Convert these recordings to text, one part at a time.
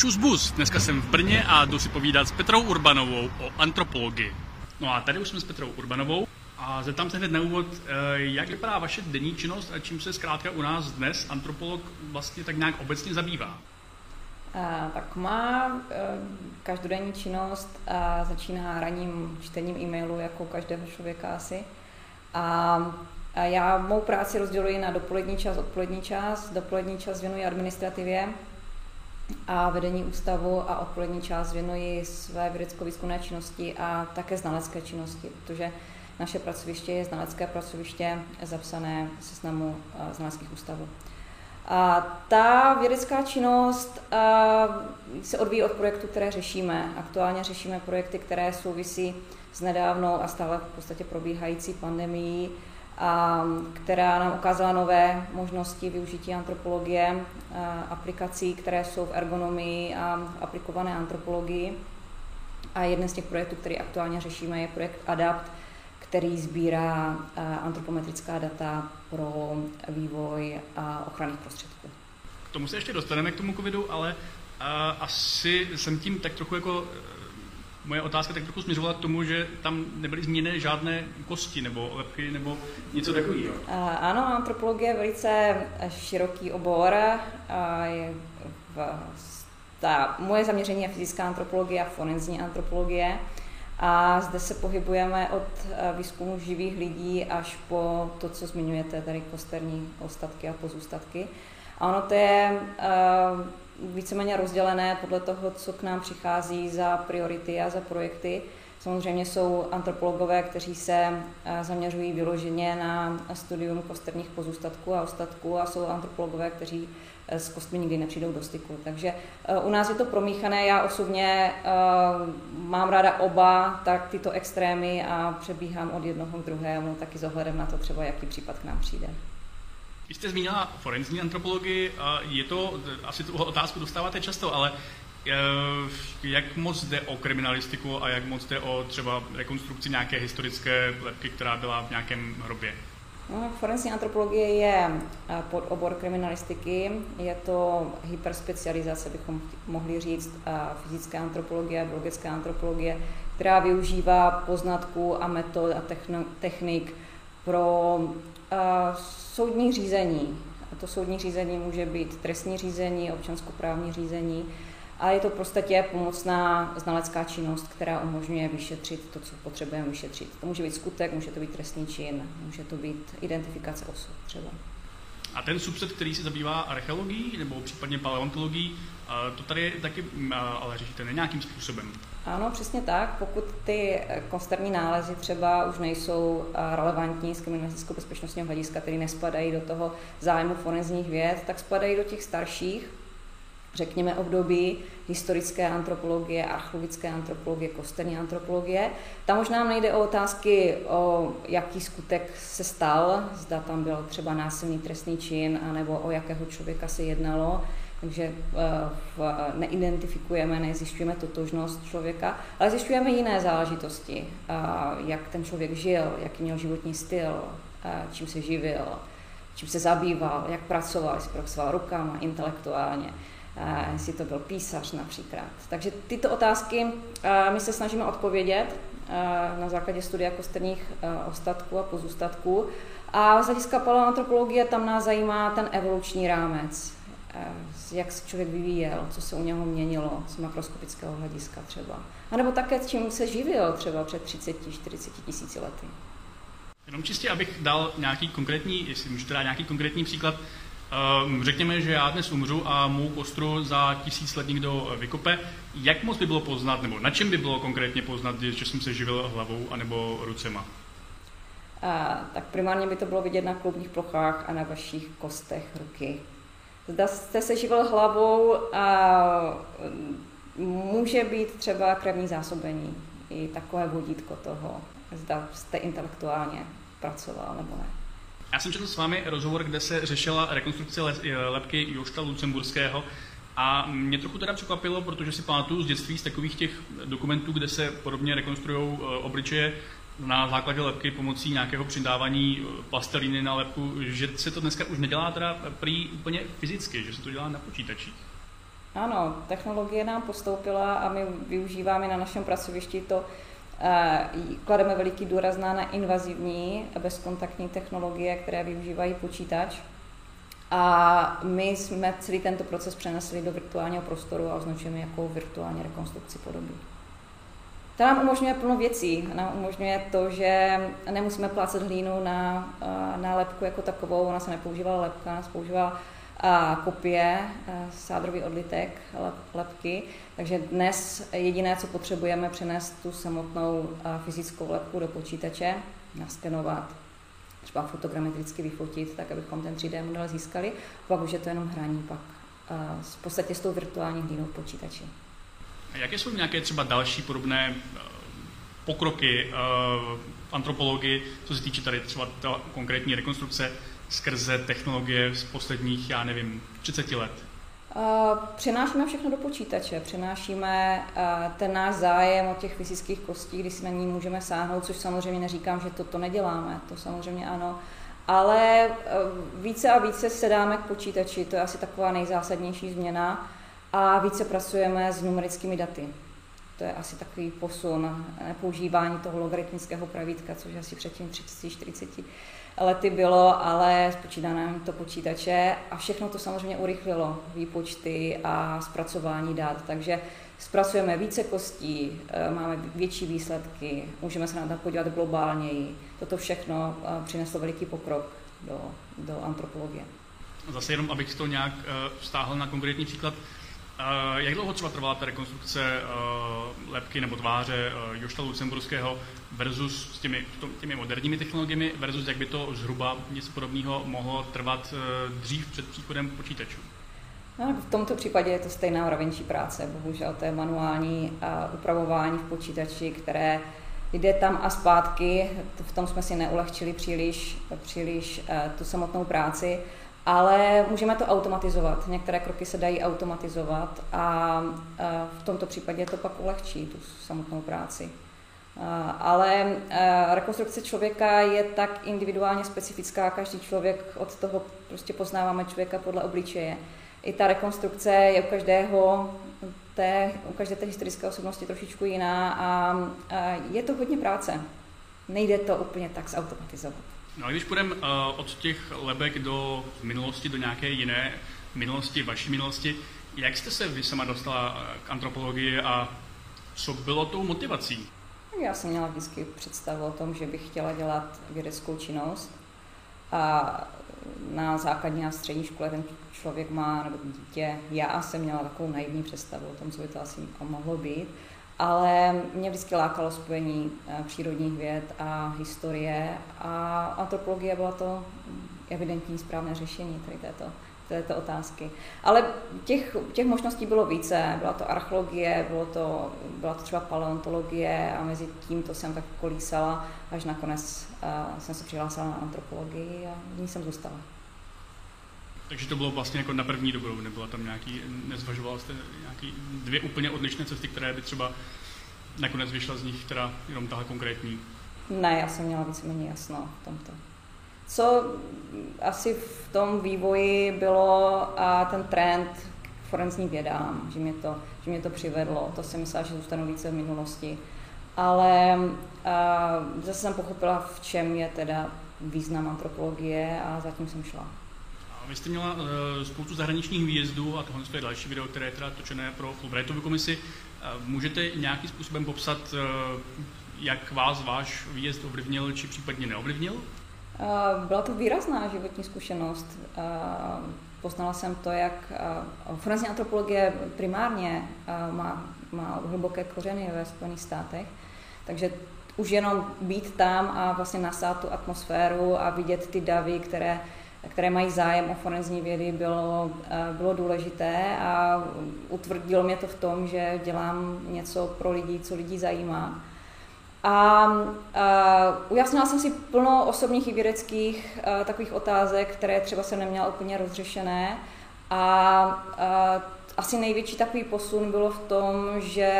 Čus bus, dneska jsem v Brně a jdu si povídat s Petrou Urbanovou o antropologii. No a tady už jsme s Petrou Urbanovou a zeptám se hned na úvod, eh, jak vypadá vaše denní činnost a čím se zkrátka u nás dnes antropolog vlastně tak nějak obecně zabývá? A, tak má e, každodenní činnost a začíná ranním čtením e-mailu jako každého člověka asi. A já mou práci rozděluji na dopolední čas, odpolední čas. Dopolední čas věnuji administrativě a vedení ústavu a odpolední čas věnuji své vědecko-výzkumné činnosti a také znalecké činnosti, protože naše pracoviště je znalecké pracoviště zapsané v seznamu znaleckých ústavů. A ta vědecká činnost se odvíjí od projektu, které řešíme. Aktuálně řešíme projekty, které souvisí s nedávnou a stále v podstatě probíhající pandemií, která nám ukázala nové možnosti využití antropologie, aplikací, které jsou v ergonomii a aplikované antropologii. A jeden z těch projektů, který aktuálně řešíme, je projekt ADAPT, který sbírá antropometrická data pro vývoj ochranných prostředků. K tomu se ještě dostaneme k tomu covidu, ale asi jsem tím tak trochu jako moje otázka tak trochu směřovala k tomu, že tam nebyly změněny žádné kosti nebo lepky nebo něco takového. Ano, antropologie je velice široký obor. Je v, ta, moje zaměření je fyzická antropologie a forenzní antropologie. A zde se pohybujeme od výzkumu živých lidí až po to, co zmiňujete, tady kosterní ostatky a pozůstatky. A ono to je víceméně rozdělené podle toho, co k nám přichází za priority a za projekty. Samozřejmě jsou antropologové, kteří se eh, zaměřují vyloženě na studium kosterních pozůstatků a ostatků a jsou antropologové, kteří eh, s kostmi nikdy nepřijdou do styku. Takže eh, u nás je to promíchané, já osobně mám ráda oba, tak tyto extrémy a přebíhám od jednoho k druhému, taky s ohledem na to třeba, jaký případ k nám přijde. Vy jste zmínila forenzní antropologii, je to, asi tu otázku dostáváte často, ale eh, jak moc jde o kriminalistiku a jak moc jde o třeba rekonstrukci nějaké historické lepky, která byla v nějakém hrobě? No, forenzní antropologie je eh, pod obor kriminalistiky, je to hyperspecializace, bychom mohli říct, eh, fyzické antropologie, biologické antropologie, která využívá poznatků a metod a technik pro soudní řízení. A to soudní řízení může být trestní řízení, občanskoprávní řízení. A je to v podstatě pomocná znalecká činnost, která umožňuje vyšetřit to, co potřebujeme vyšetřit. To může být skutek, může to být trestný čin, může to být identifikace osob třeba. A ten subset, který se zabývá archeologií nebo případně paleontologií, to tady taky ale řešíte ne nějakým způsobem. Ano, přesně tak. Pokud ty eh, kosterní nálezy třeba už nejsou eh, relevantní z kriminalisticko bezpečnostního hlediska, které nespadají do toho zájmu forenzních věd, tak spadají do těch starších, řekněme, období historické antropologie, archeologické antropologie, kosterní antropologie. Tam už nám nejde o otázky, o jaký skutek se stal, zda tam byl třeba násilný trestný čin, anebo o jakého člověka se jednalo, takže eh, neidentifikujeme, nezjišťujeme totožnost člověka, ale zjišťujeme jiné záležitosti, jak ten člověk žil, jaký měl životní styl, čím se živil, čím se zabýval, jak pracoval, jestli pracoval rukama, intelektuálně, jestli to byl písař například. Takže tyto otázky my se snažíme odpovědět na základě studia kosterních ostatků a pozůstatků. A z hlediska paleoantropologie tam nás zajímá ten evoluční rámec, jak se člověk vyvíjel, co se u něho měnilo z makroskopického hlediska třeba. A nebo také, čím se živil třeba před 30-40 tisíci lety. Jenom čistě, abych dal nějaký konkrétní, jestli můžete dát nějaký konkrétní příklad, Řekněme, že já dnes umřu a mou kostru za tisíc let někdo vykope. Jak moc by bylo poznat, nebo na čem by bylo konkrétně poznat, že jsem se živil hlavou anebo rucema? A, tak primárně by to bylo vidět na kloubních plochách a na vašich kostech ruky. Zda jste se živil hlavou a může být třeba krevní zásobení, i takové vodítko toho, zda jste intelektuálně pracoval nebo ne. Já jsem četl s vámi rozhovor, kde se řešila rekonstrukce lepky Jošta Lucemburského a mě trochu teda překvapilo, protože si pamatuju z dětství z takových těch dokumentů, kde se podobně rekonstruují e, obličeje na základě lepky pomocí nějakého přidávání eh, plastelíny na lepku, že se to dneska už nedělá teda prý úplně fyzicky, že se to dělá na počítačích. Ano, technologie nám postoupila a my využíváme na našem pracovišti to, eh, klademe veliký důraz na neinvazivní bezkontaktní technologie, které využívají počítač. A my jsme celý tento proces přenesli do virtuálního prostoru a označujeme jako virtuální rekonstrukci podoby. To nám umožňuje plno věcí. Nám umožňuje to, že nemusíme plácet hlínu na, eh, na lepku jako takovou, ona se nepoužívala lepka, se používala a kopie, sádrový odlitek lepky. Takže dnes jediné, co potřebujeme, přenést tu samotnou fyzickou lepku do počítače, naskenovat, třeba fotogrametricky vyfotit, tak abychom ten 3D model získali. Pak už je to jenom hraní pak v podstatě s tou virtuální hlínou počítači. A jaké jsou nějaké třeba další podobné pokroky v antropologii, co se týče tady třeba konkrétní rekonstrukce skrze technologie z posledních, já nevím, 30 let? Přenášíme všechno do počítače, přenášíme ten náš zájem o těch fyzických kostí, kdy si na ní můžeme sáhnout, což samozřejmě neříkám, že toto neděláme, to samozřejmě ano, ale více a více se dáme k počítači, to je asi taková nejzásadnější změna a více pracujeme s numerickými daty. To je asi takový posun, nepoužívání toho logaritmického pravítka, což asi předtím 30-40 lety bylo, ale spočítá nám to počítače a všechno to samozřejmě urychlilo výpočty a zpracování dat, takže zpracujeme více kostí, eh, máme větší výsledky, můžeme se na to podívat globálněji. Toto všechno eh, přineslo veliký pokrok do, do antropologie. Zase jenom, abych to nějak uh, vztáhl na konkrétní příklad, jak dlouho třeba trvala ta rekonstrukce uh, lepky nebo tváře uh, Jošta Lucemburského versus s těmi, těmi moderními technologiemi versus jak by to zhruba něco podobného mohlo trvat uh, dřív před příchodem počítačů? No, v tomto případě je to stejná ravenčí práce. Bohužel to je manuální upravování v počítači, které jde tam a zpátky. V tom jsme si neulehčili příliš, příliš tu samotnou práci ale můžeme to automatizovat. Některé kroky se dají automatizovat a v tomto případě to pak ulehčí tu samotnou práci. Ale rekonstrukce člověka je tak individuálně specifická, každý člověk od toho prostě poznáváme člověka podle obličeje. I ta rekonstrukce je u každého té, u každé té historické osobnosti trošičku jiná a je to hodně práce. Nejde to úplně tak zautomatizovat. No a když půjdeme uh, od těch lebek do minulosti, do nějaké jiné minulosti, vaší minulosti, jak jste se vy sama dostala eh, k antropologii a co bylo tou motivací? Já jsem měla vždycky představu o tom, že bych chtěla dělat vědeckou činnost a na základní a střední škole ten člověk má, nebo dítě, já jsem měla takovou naivní představu o tom, co by to asi mohlo být ale mě vždycky lákalo spojení eh, přírodních věd a historie a antropologie byla to evidentní správné řešení tady této, této otázky. Ale těch, těch možností bylo více. Byla to archeologie, bylo to, byla to třeba paleontologie a mezi tím to jsem tak kolísala, až nakonec uh, jsem se přihlásila na antropologii a v ní jsem zůstala. Takže to bylo vlastně jako na první dobrou, nebyla tam nějaký, nezvažoval jste nějaký dvě úplně odlišné cesty, které by třeba nakonec vyšla z nich teda jenom tahle konkrétní? Ne, já jsem měla víceméně jasno v tomto. Co asi v tom vývoji bylo a ten trend k forenzním vědám, že mě, to, že mě to přivedlo, to si myslela, že zůstanu více v minulosti. Ale a, zase jsem pochopila, v čem je teda význam antropologie a zatím jsem šla. Vy jste měla uh, spoustu zahraničních výjezdů a tohle je další video, které je teda točené pro Fulbrightovu komisi. Uh, můžete nějakým způsobem popsat, uh, jak vás váš výjezd ovlivnil, či případně neovlivnil? Byla to výrazná životní zkušenost. Poznala jsem to, jak forenzní antropologie primárně má, má hluboké kořeny ve Spojených státech, takže už jenom být tam a vlastně nasát tu atmosféru a vidět ty davy, které které mají zájem o forenzní vědy, bylo, eh, bylo důležité a utvrdilo mě to v tom, že dělám něco pro lidi, co lidi zajímá. A, a ujasnila jsem si plno osobních i vědeckých eh, takových otázek, které třeba jsem neměla úplně rozřešené. A, a asi největší takový posun bylo v tom, že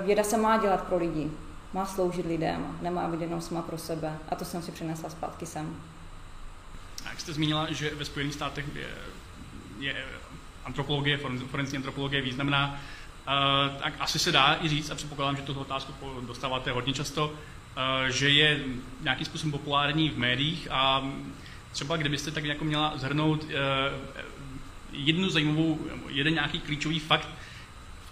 věda se má dělat pro lidi, má sloužit lidem, nemá být jenom sama pro sebe. A to jsem si přinesla zpátky sem jak jste zmínila, že ve Spojených státech je, je antropologie, forenzní antropologie významná, tak asi se dá i říct, a předpokládám, že tuto otázku dostáváte hodně často, že je nějakým způsobem populární v médiích a třeba kdybyste tak jako měla zhrnout jednu zajímavou, jeden nějaký klíčový fakt,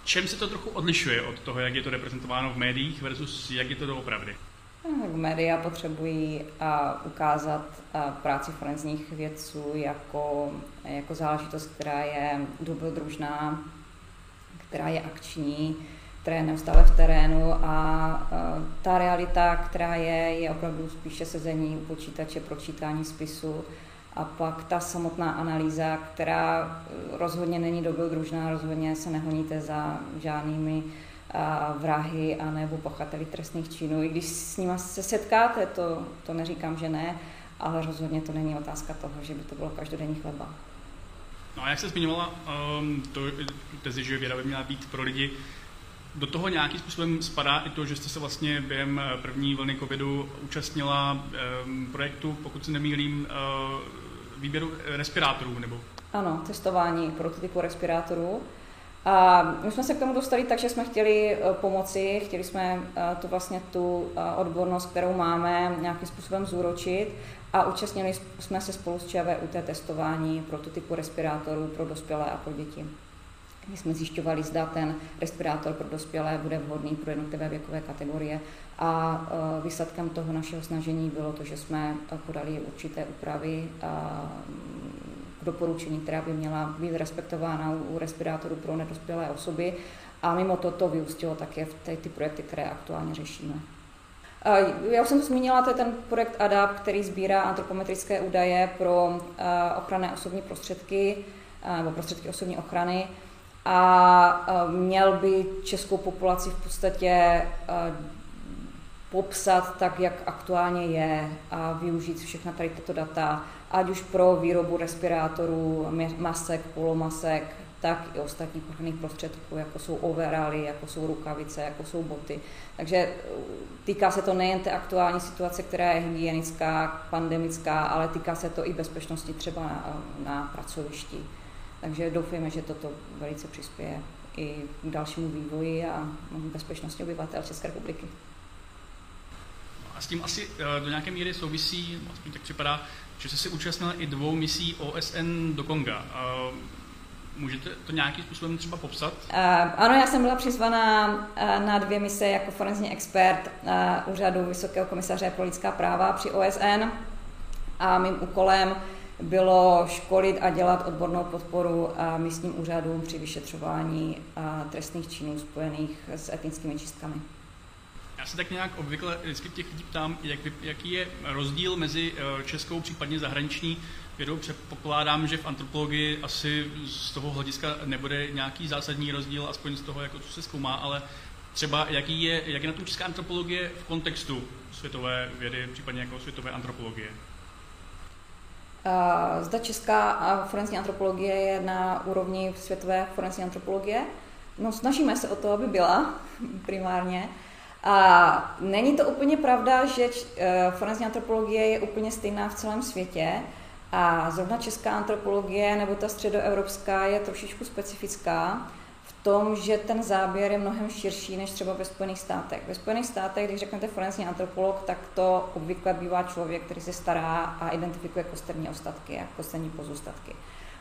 v čem se to trochu odlišuje od toho, jak je to reprezentováno v médiích versus jak je to doopravdy? V média potřebují uh, ukázat uh, práci forenzních vědců jako, jako záležitost, která je dobrodružná, která je akční, která je neustále v terénu a uh, ta realita, která je, je opravdu spíše sezení u počítače, pročítání spisu a pak ta samotná analýza, která rozhodně není dobrodružná, rozhodně se nehoníte za žádnými vrahy a nebo pachateli trestných činů. I když s nimi se setkáte, to, to neříkám, že ne, ale rozhodně to není otázka toho, že by to bylo každodenní chleba. No a jak se zmiňovala, um, to tezi, že věda by měla být pro lidi, do toho nějakým způsobem spadá i to, že jste se vlastně během eh, první vlny covidu účastnila um, projektu, pokud se nemýlím, uh, výběru respirátorů, nebo? Ano, testování prototypu respirátorů. A my jsme se k tomu dostali tak, že jsme chtěli eh, pomoci, chtěli jsme eh, tu vlastně tu eh, odbornost, kterou máme, nějakým způsobem zúročit a účastnili jsme se spolu s ČVUT testování prototypu respirátorů pro dospělé a pro děti. My jsme zjišťovali, zda ten respirátor pro dospělé bude vhodný pro jednotlivé věkové kategorie a výsledkem toho našeho snažení bylo to, že jsme podali určité úpravy doporučení, která by měla být respektována u respirátorů pro nedospělé osoby. A mimo to to vyústilo také v ty, ty projekty, které aktuálně řešíme. Já už jsem zmínila, to je ten projekt ADAP, který sbírá antropometrické údaje pro ochranné osobní prostředky nebo prostředky osobní ochrany a měl by českou populaci v podstatě popsat tak, jak aktuálně je a využít všechna tady tato data ať už pro výrobu respirátorů, masek, polomasek, tak i ostatních ochranných prostředků, jako jsou overály, jako jsou rukavice, jako jsou boty. Takže uh, týká se to nejen té aktuální situace, která je hygienická, pandemická, ale týká se to i bezpečnosti třeba na, na pracovišti. Takže doufujeme, že toto velice přispěje i k dalšímu vývoji a bezpečnosti obyvatel České republiky. S tím asi eh, do nějaké míry souvisí, aspoň tak připadá, že jste se účastnila i dvou misí OSN do Konga. Můžete to nějakým způsobem třeba popsat? Uh, ano, já jsem byla přizvaná uh, na dvě mise jako forenzní expert uh, úřadu Vysokého komisaře pro lidská práva při OSN a mým úkolem bylo školit a dělat odbornou podporu místním úřadům při vyšetřování trestných činů spojených s etnickými čistkami. Já se tak nějak obvykle vždycky těch lidí ptám, jak, jaký je rozdíl mezi eh, českou, případně zahraniční vědou. Předpokládám, že v antropologii asi z toho hlediska nebude nějaký zásadní rozdíl, aspoň z toho, jako co se zkoumá, ale třeba jaký je, jak je na tom česká antropologie v kontextu světové vědy, případně jako světové antropologie? Zda česká forenzní antropologie je na úrovni světové forenzní antropologie? No, snažíme se o to, aby byla primárně. A není to úplně pravda, že eh, forenzní antropologie je úplně stejná v celém světě. A zrovna česká antropologie nebo ta středoevropská je trošičku specifická v tom, že ten záběr je mnohem širší než třeba ve Spojených státech. Ve Spojených státech, když řeknete forenzní antropolog, tak to obvykle bývá člověk, který se stará a identifikuje kosterní ostatky a kosterní pozůstatky.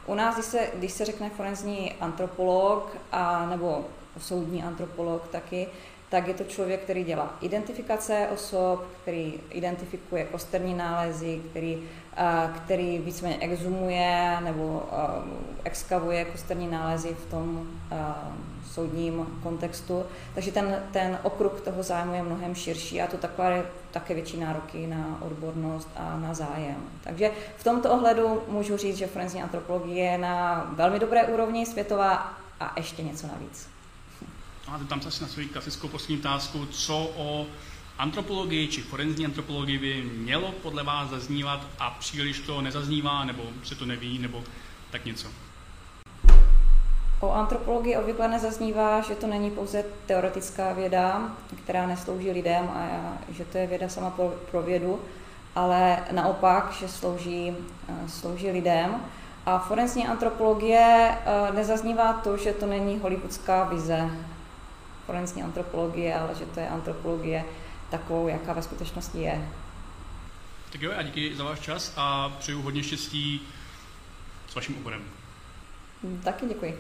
U nás, když se, když se řekne forenzní antropolog a, nebo soudní antropolog taky, tak je to člověk, který dělá identifikace osob, který identifikuje kosterní nálezy, který, který víceméně exumuje nebo exkavuje kosterní nálezy v tom soudním kontextu. Takže ten, ten okruh toho zájmu je mnohem širší a to takové také větší nároky na odbornost a na zájem. Takže v tomto ohledu můžu říct, že forenzní antropologie je na velmi dobré úrovni světová a ještě něco navíc a tam se asi na svou klasickou poslední otázku, co o antropologii či forenzní antropologii by mělo podle vás zaznívat a příliš to nezaznívá, nebo se to neví, nebo tak něco? O antropologii obvykle nezaznívá, že to není pouze teoretická věda, která neslouží lidem a že to je věda sama pro, pro vědu, ale naopak, že slouží, slouží lidem A forenzní antropologie nezaznívá to, že to není hollywoodská vize forenzní antropologie, ale že to je antropologie takovou, jaká ve skutečnosti je. Tak jo, a díky za váš čas a přeju hodně štěstí s vaším oborem. Taky děkuji.